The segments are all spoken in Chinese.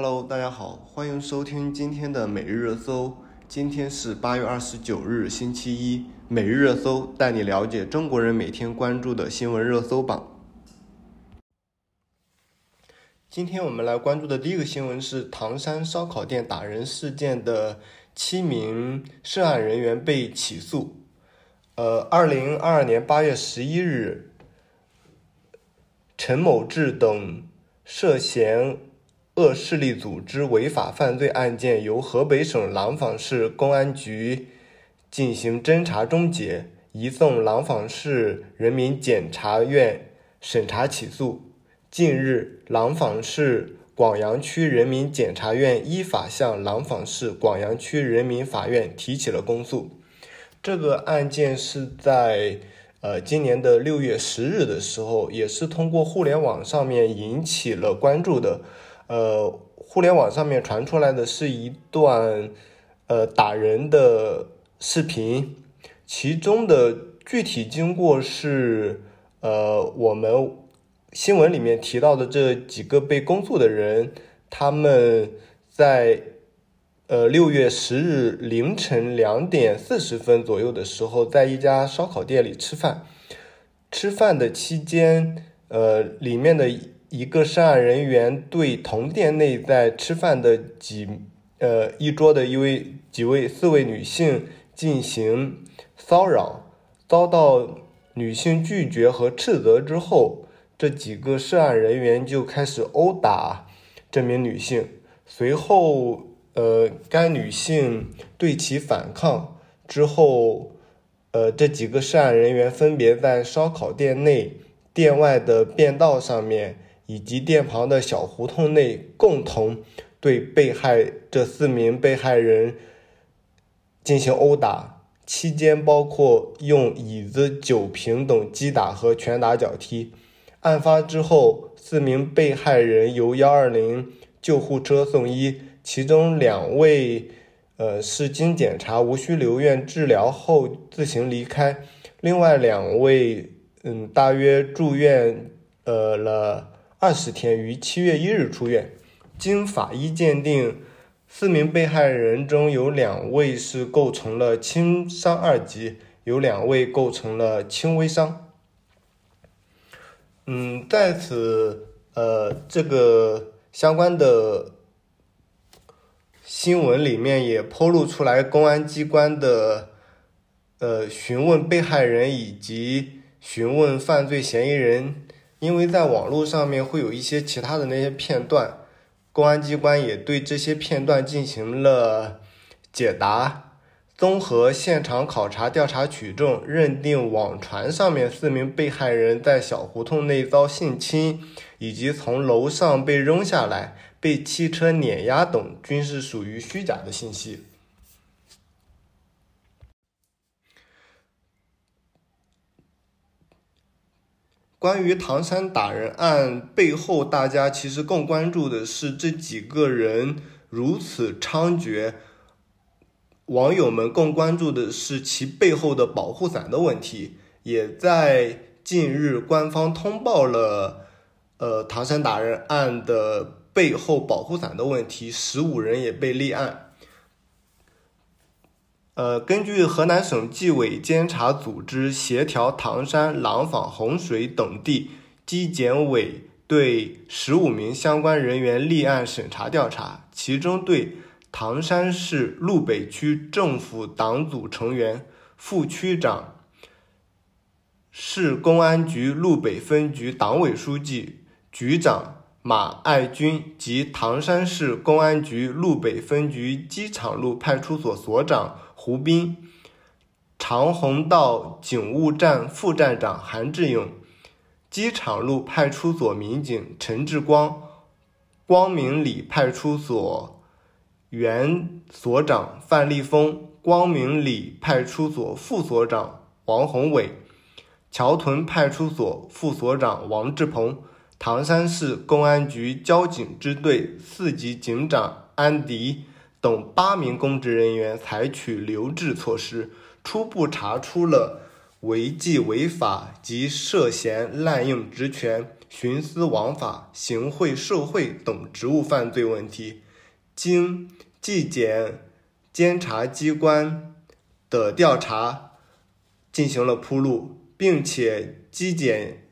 Hello，大家好，欢迎收听今天的每日热搜。今天是八月二十九日，星期一。每日热搜带你了解中国人每天关注的新闻热搜榜。今天我们来关注的第一个新闻是唐山烧烤店打人事件的七名涉案人员被起诉。呃，二零二二年八月十一日，陈某志等涉嫌。恶势力组织违法犯罪案件由河北省廊坊市公安局进行侦查终结，移送廊坊市人民检察院审查起诉。近日，廊坊市广阳区人民检察院依法向廊坊市广阳区人民法院提起了公诉。这个案件是在呃今年的六月十日的时候，也是通过互联网上面引起了关注的。呃，互联网上面传出来的是一段呃打人的视频，其中的具体经过是呃我们新闻里面提到的这几个被公诉的人，他们在呃六月十日凌晨两点四十分左右的时候，在一家烧烤店里吃饭，吃饭的期间，呃里面的。一个涉案人员对同店内在吃饭的几呃一桌的一位几位四位女性进行骚扰，遭到女性拒绝和斥责之后，这几个涉案人员就开始殴打这名女性。随后，呃，该女性对其反抗之后，呃，这几个涉案人员分别在烧烤店内、店外的便道上面。以及店旁的小胡同内，共同对被害这四名被害人进行殴打，期间包括用椅子、酒瓶等击打和拳打脚踢。案发之后，四名被害人由幺二零救护车送医，其中两位呃是经检查无需留院治疗后自行离开，另外两位嗯大约住院呃了。二十天于七月一日出院，经法医鉴定，四名被害人中有两位是构成了轻伤二级，有两位构成了轻微伤。嗯，在此呃这个相关的新闻里面也披露出来，公安机关的呃询问被害人以及询问犯罪嫌疑人。因为在网络上面会有一些其他的那些片段，公安机关也对这些片段进行了解答。综合现场考察调查取证，认定网传上面四名被害人在小胡同内遭性侵，以及从楼上被扔下来、被汽车碾压等，均是属于虚假的信息。关于唐山打人案背后，大家其实更关注的是这几个人如此猖獗，网友们更关注的是其背后的保护伞的问题。也在近日，官方通报了，呃，唐山打人案的背后保护伞的问题，十五人也被立案。呃，根据河南省纪委监察组织协调唐山、廊坊、洪水等地纪检委对十五名相关人员立案审查调查，其中对唐山市路北区政府党组成员、副区长、市公安局路北分局党委书记、局长马爱军及唐山市公安局路北分局机场路派出所所长。胡斌、长虹道警务站副站长韩志勇、机场路派出所民警陈志光、光明里派出所原所长范立峰、光明里派出所副所长王宏伟、桥屯派出所副所长王志鹏、唐山市公安局交警支队四级警长安迪。等八名公职人员采取留置措施，初步查出了违纪违法及涉嫌滥用职权、徇私枉法、行贿受贿等职务犯罪问题，经纪检监察机关的调查进行了铺路，并且纪检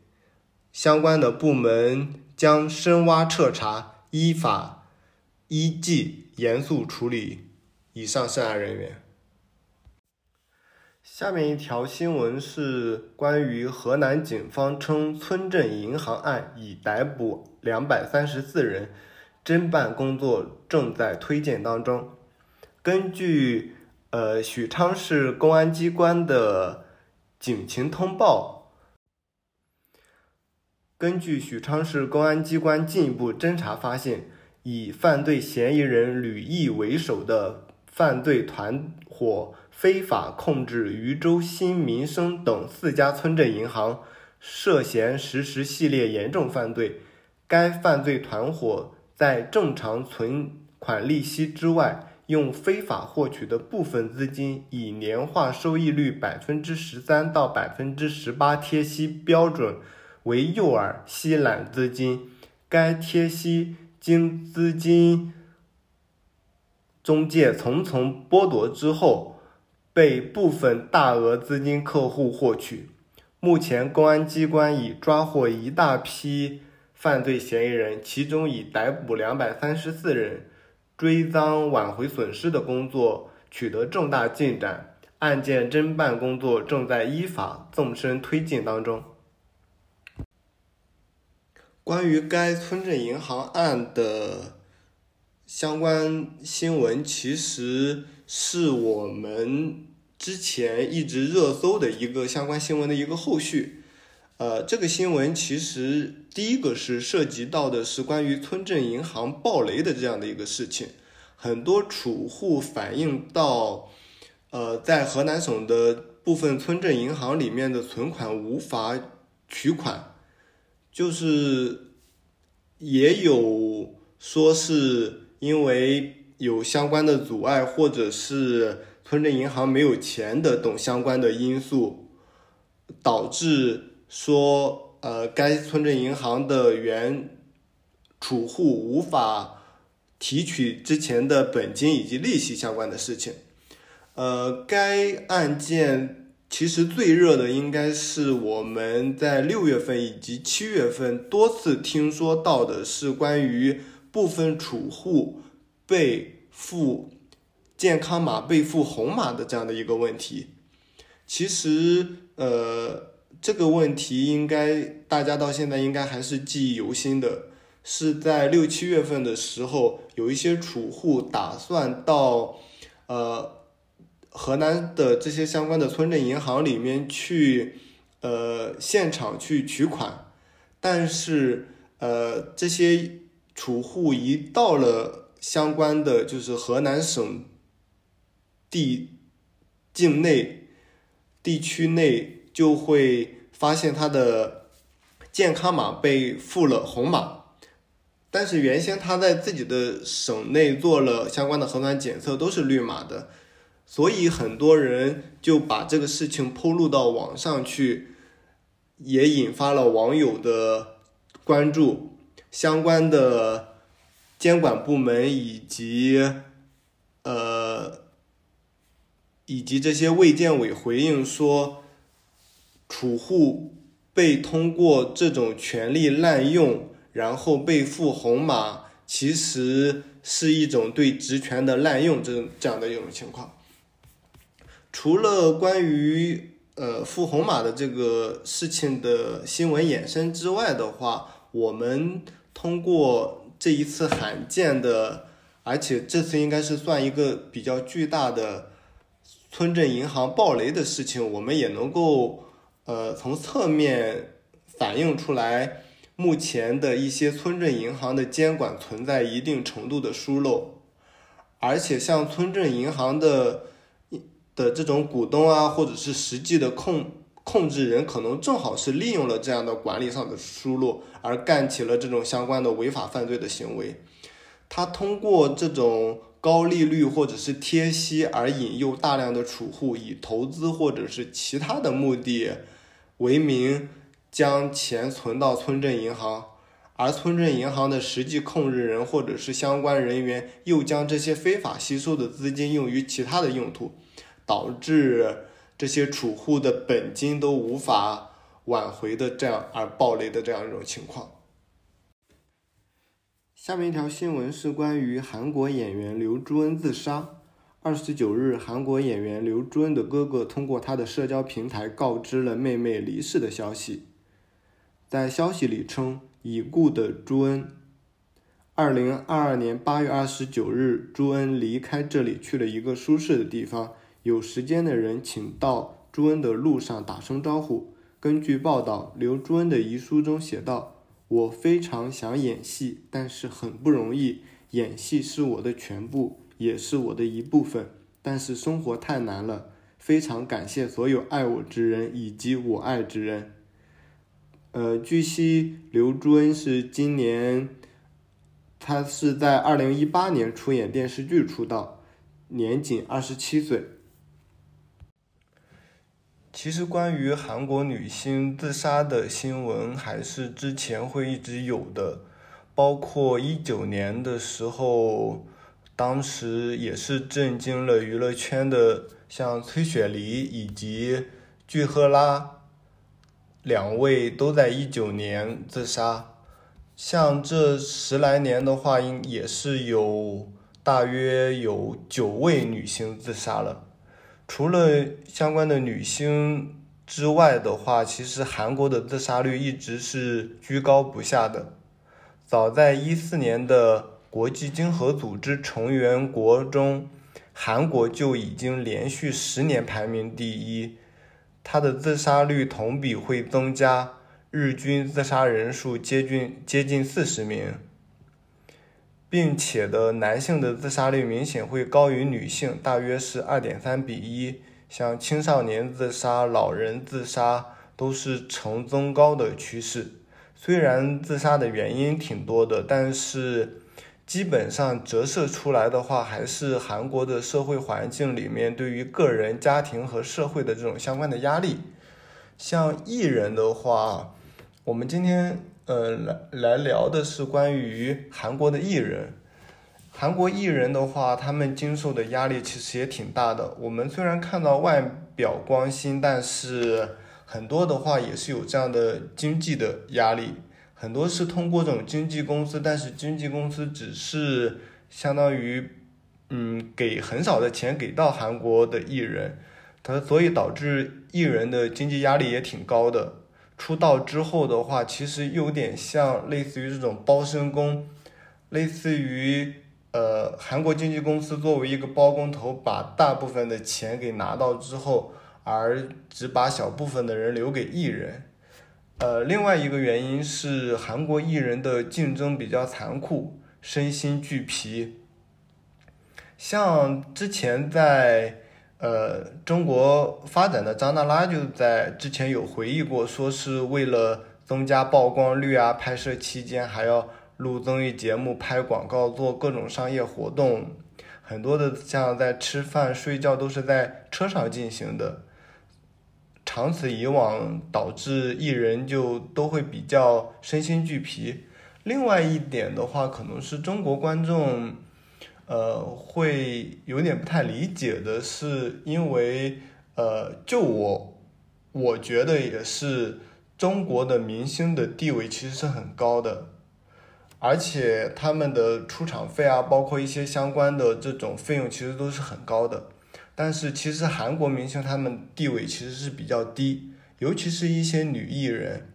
相关的部门将深挖彻查，依法依纪严肃处理以上涉案人员。下面一条新闻是关于河南警方称村镇银行案已逮捕两百三十四人，侦办工作正在推进当中。根据呃许昌市公安机关的警情通报，根据许昌市公安机关进一步侦查发现，以犯罪嫌疑人吕毅为首的犯罪团伙。非法控制禹州新民生等四家村镇银行，涉嫌实施系列严重犯罪。该犯罪团伙在正常存款利息之外，用非法获取的部分资金，以年化收益率百分之十三到百分之十八贴息标准为诱饵吸揽资金。该贴息经资金中介层层剥夺之后。被部分大额资金客户获取。目前，公安机关已抓获一大批犯罪嫌疑人，其中已逮捕两百三十四人，追赃挽回损失的工作取得重大进展，案件侦办工作正在依法纵深推进当中。关于该村镇银行案的相关新闻，其实。是我们之前一直热搜的一个相关新闻的一个后续。呃，这个新闻其实第一个是涉及到的是关于村镇银行暴雷的这样的一个事情。很多储户反映到，呃，在河南省的部分村镇银行里面的存款无法取款，就是也有说是因为。有相关的阻碍，或者是村镇银行没有钱的等相关的因素，导致说呃该村镇银行的原储户无法提取之前的本金以及利息相关的事情。呃，该案件其实最热的应该是我们在六月份以及七月份多次听说到的是关于部分储户。被付健康码、被付红码的这样的一个问题，其实呃这个问题应该大家到现在应该还是记忆犹新的。是在六七月份的时候，有一些储户打算到呃河南的这些相关的村镇银行里面去呃现场去取款，但是呃这些储户一到了。相关的就是河南省地境内地区内就会发现他的健康码被付了红码，但是原先他在自己的省内做了相关的核酸检测都是绿码的，所以很多人就把这个事情抛露到网上去，也引发了网友的关注，相关的。监管部门以及呃以及这些卫健委回应说，储户被通过这种权利滥用，然后被付红码，其实是一种对职权的滥用，这种这样的一种情况。除了关于呃付红码的这个事情的新闻衍生之外的话，我们通过。这一次罕见的，而且这次应该是算一个比较巨大的村镇银行暴雷的事情，我们也能够呃从侧面反映出来，目前的一些村镇银行的监管存在一定程度的疏漏，而且像村镇银行的的这种股东啊，或者是实际的控。控制人可能正好是利用了这样的管理上的疏漏，而干起了这种相关的违法犯罪的行为。他通过这种高利率或者是贴息而引诱大量的储户以投资或者是其他的目的为名，将钱存到村镇银行，而村镇银行的实际控制人或者是相关人员又将这些非法吸收的资金用于其他的用途，导致这些储户的本金都无法挽回的这样而暴雷的这样一种情况。下面一条新闻是关于韩国演员刘珠恩自杀。二十九日，韩国演员刘珠恩的哥哥通过他的社交平台告知了妹妹离世的消息。在消息里称，已故的朱恩，二零二二年八月二十九日，朱恩离开这里去了一个舒适的地方。有时间的人请到朱恩的路上打声招呼。根据报道，刘朱恩的遗书中写道：“我非常想演戏，但是很不容易。演戏是我的全部。”也是我的一部分，但是生活太难了。非常感谢所有爱我之人以及我爱之人。呃，据悉，刘朱恩是今年，他是在二零一八年出演电视剧出道，年仅二十七岁。其实，关于韩国女星自杀的新闻，还是之前会一直有的，包括一九年的时候。当时也是震惊了娱乐圈的，像崔雪梨以及具赫拉两位都在一九年自杀。像这十来年的话，应也是有大约有九位女星自杀了。除了相关的女星之外的话，其实韩国的自杀率一直是居高不下的。早在一四年的。国际经合组织成员国中，韩国就已经连续十年排名第一，它的自杀率同比会增加，日均自杀人数接近接近四十名，并且的男性的自杀率明显会高于女性，大约是二点三比一。像青少年自杀、老人自杀都是呈增高的趋势。虽然自杀的原因挺多的，但是。基本上折射出来的话，还是韩国的社会环境里面对于个人、家庭和社会的这种相关的压力。像艺人的话，我们今天呃来来聊的是关于韩国的艺人。韩国艺人的话，他们经受的压力其实也挺大的。我们虽然看到外表光鲜，但是很多的话也是有这样的经济的压力。很多是通过这种经纪公司，但是经纪公司只是相当于，嗯，给很少的钱给到韩国的艺人，他所以导致艺人的经济压力也挺高的。出道之后的话，其实有点像类似于这种包身工，类似于呃韩国经纪公司作为一个包工头，把大部分的钱给拿到之后，而只把小部分的人留给艺人。呃，另外一个原因是韩国艺人的竞争比较残酷，身心俱疲。像之前在呃中国发展的张娜拉就在之前有回忆过，说是为了增加曝光率啊，拍摄期间还要录综艺节目、拍广告、做各种商业活动，很多的像在吃饭、睡觉都是在车上进行的。长此以往，导致艺人就都会比较身心俱疲。另外一点的话，可能是中国观众，呃，会有点不太理解的是，因为呃，就我我觉得也是，中国的明星的地位其实是很高的，而且他们的出场费啊，包括一些相关的这种费用，其实都是很高的。但是其实韩国明星他们地位其实是比较低，尤其是一些女艺人，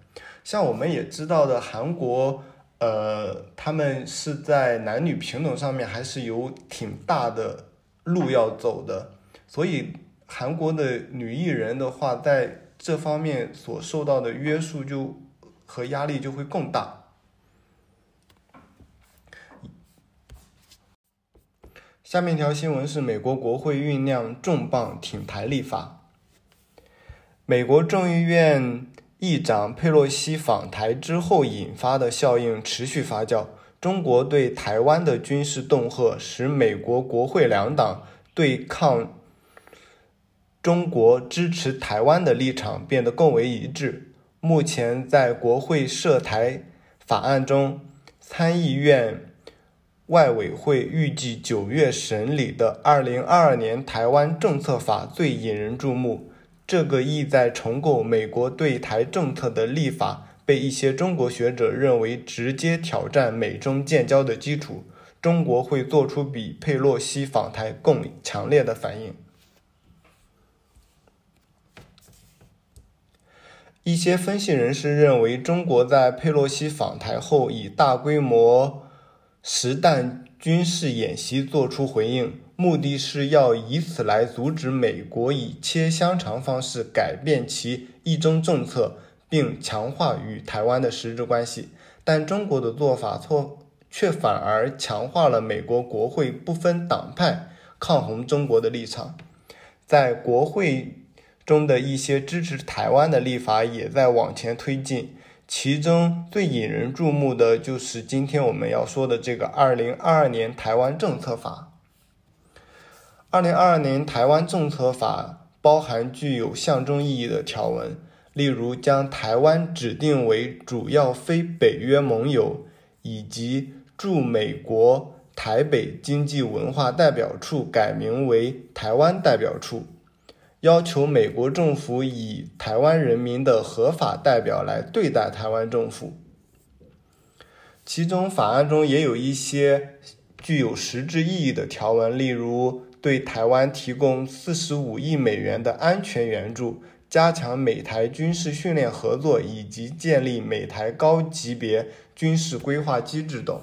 像我们也知道的韩国，呃，他们是在男女平等上面还是有挺大的路要走的，所以韩国的女艺人的话，在这方面所受到的约束就和压力就会更大。下面一条新闻是美国国会酝酿重磅挺台立法。美国众议院议长佩洛西访台之后引发的效应持续发酵。中国对台湾的军事恫吓，使美国国会两党对抗中国支持台湾的立场变得更为一致。目前在国会涉台法案中，参议院外委会预计九月审理的《二零二二年台湾政策法》最引人注目。这个意在重构美国对台政策的立法，被一些中国学者认为直接挑战美中建交的基础。中国会做出比佩洛西访台更强烈的反应。一些分析人士认为，中国在佩洛西访台后，以大规模实弹军事演习作出回应，目的是要以此来阻止美国以切香肠方式改变其一中政策，并强化与台湾的实质关系。但中国的做法错，却反而强化了美国国会不分党派抗衡中国的立场，在国会。中的一些支持台湾的立法也在往前推进，其中最引人注目的就是今天我们要说的这个《二零二二年台湾政策法》。二零二二年台湾政策法包含具有象征意义的条文，例如将台湾指定为主要非北约盟友，以及驻美国台北经济文化代表处改名为台湾代表处。要求美国政府以台湾人民的合法代表来对待台湾政府。其中法案中也有一些具有实质意义的条文，例如对台湾提供四十五亿美元的安全援助，加强美台军事训练合作，以及建立美台高级别军事规划机制等。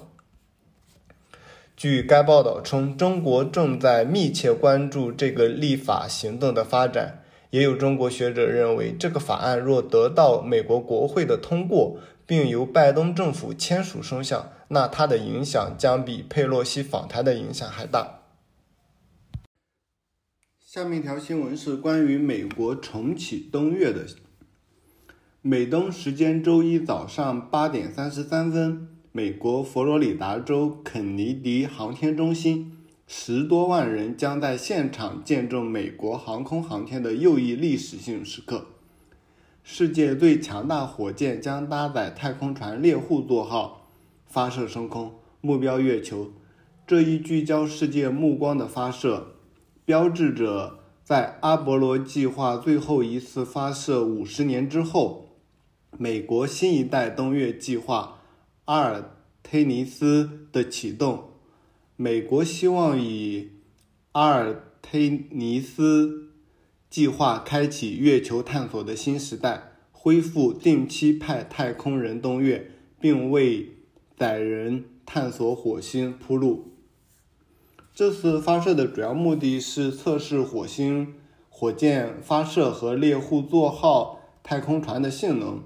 据该报道称，中国正在密切关注这个立法行动的发展。也有中国学者认为，这个法案若得到美国国会的通过，并由拜登政府签署生效，那它的影响将比佩洛西访台的影响还大。下面一条新闻是关于美国重启登月的。美东时间周一早上八点三十三分。美国佛罗里达州肯尼迪航天中心，十多万人将在现场见证美国航空航天的又一历史性时刻。世界最强大火箭将搭载太空船猎户座号发射升空，目标月球。这一聚焦世界目光的发射，标志着在阿波罗计划最后一次发射五十年之后，美国新一代登月计划。阿尔忒尼斯的启动，美国希望以阿尔忒尼斯计划开启月球探索的新时代，恢复定期派太空人登月，并为载人探索火星铺路。这次发射的主要目的是测试火星火箭发射和猎户座号太空船的性能。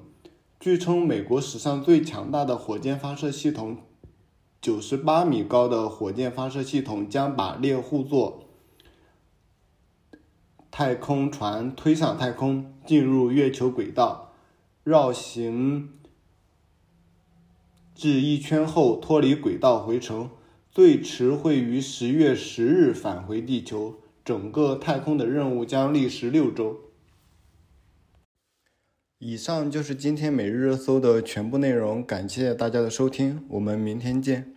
据称，美国史上最强大的火箭发射系统——九十八米高的火箭发射系统，将把猎户座太空船推上太空，进入月球轨道，绕行至一圈后脱离轨道回程，最迟会于十月十日返回地球。整个太空的任务将历时六周。以上就是今天每日热搜的全部内容，感谢大家的收听，我们明天见。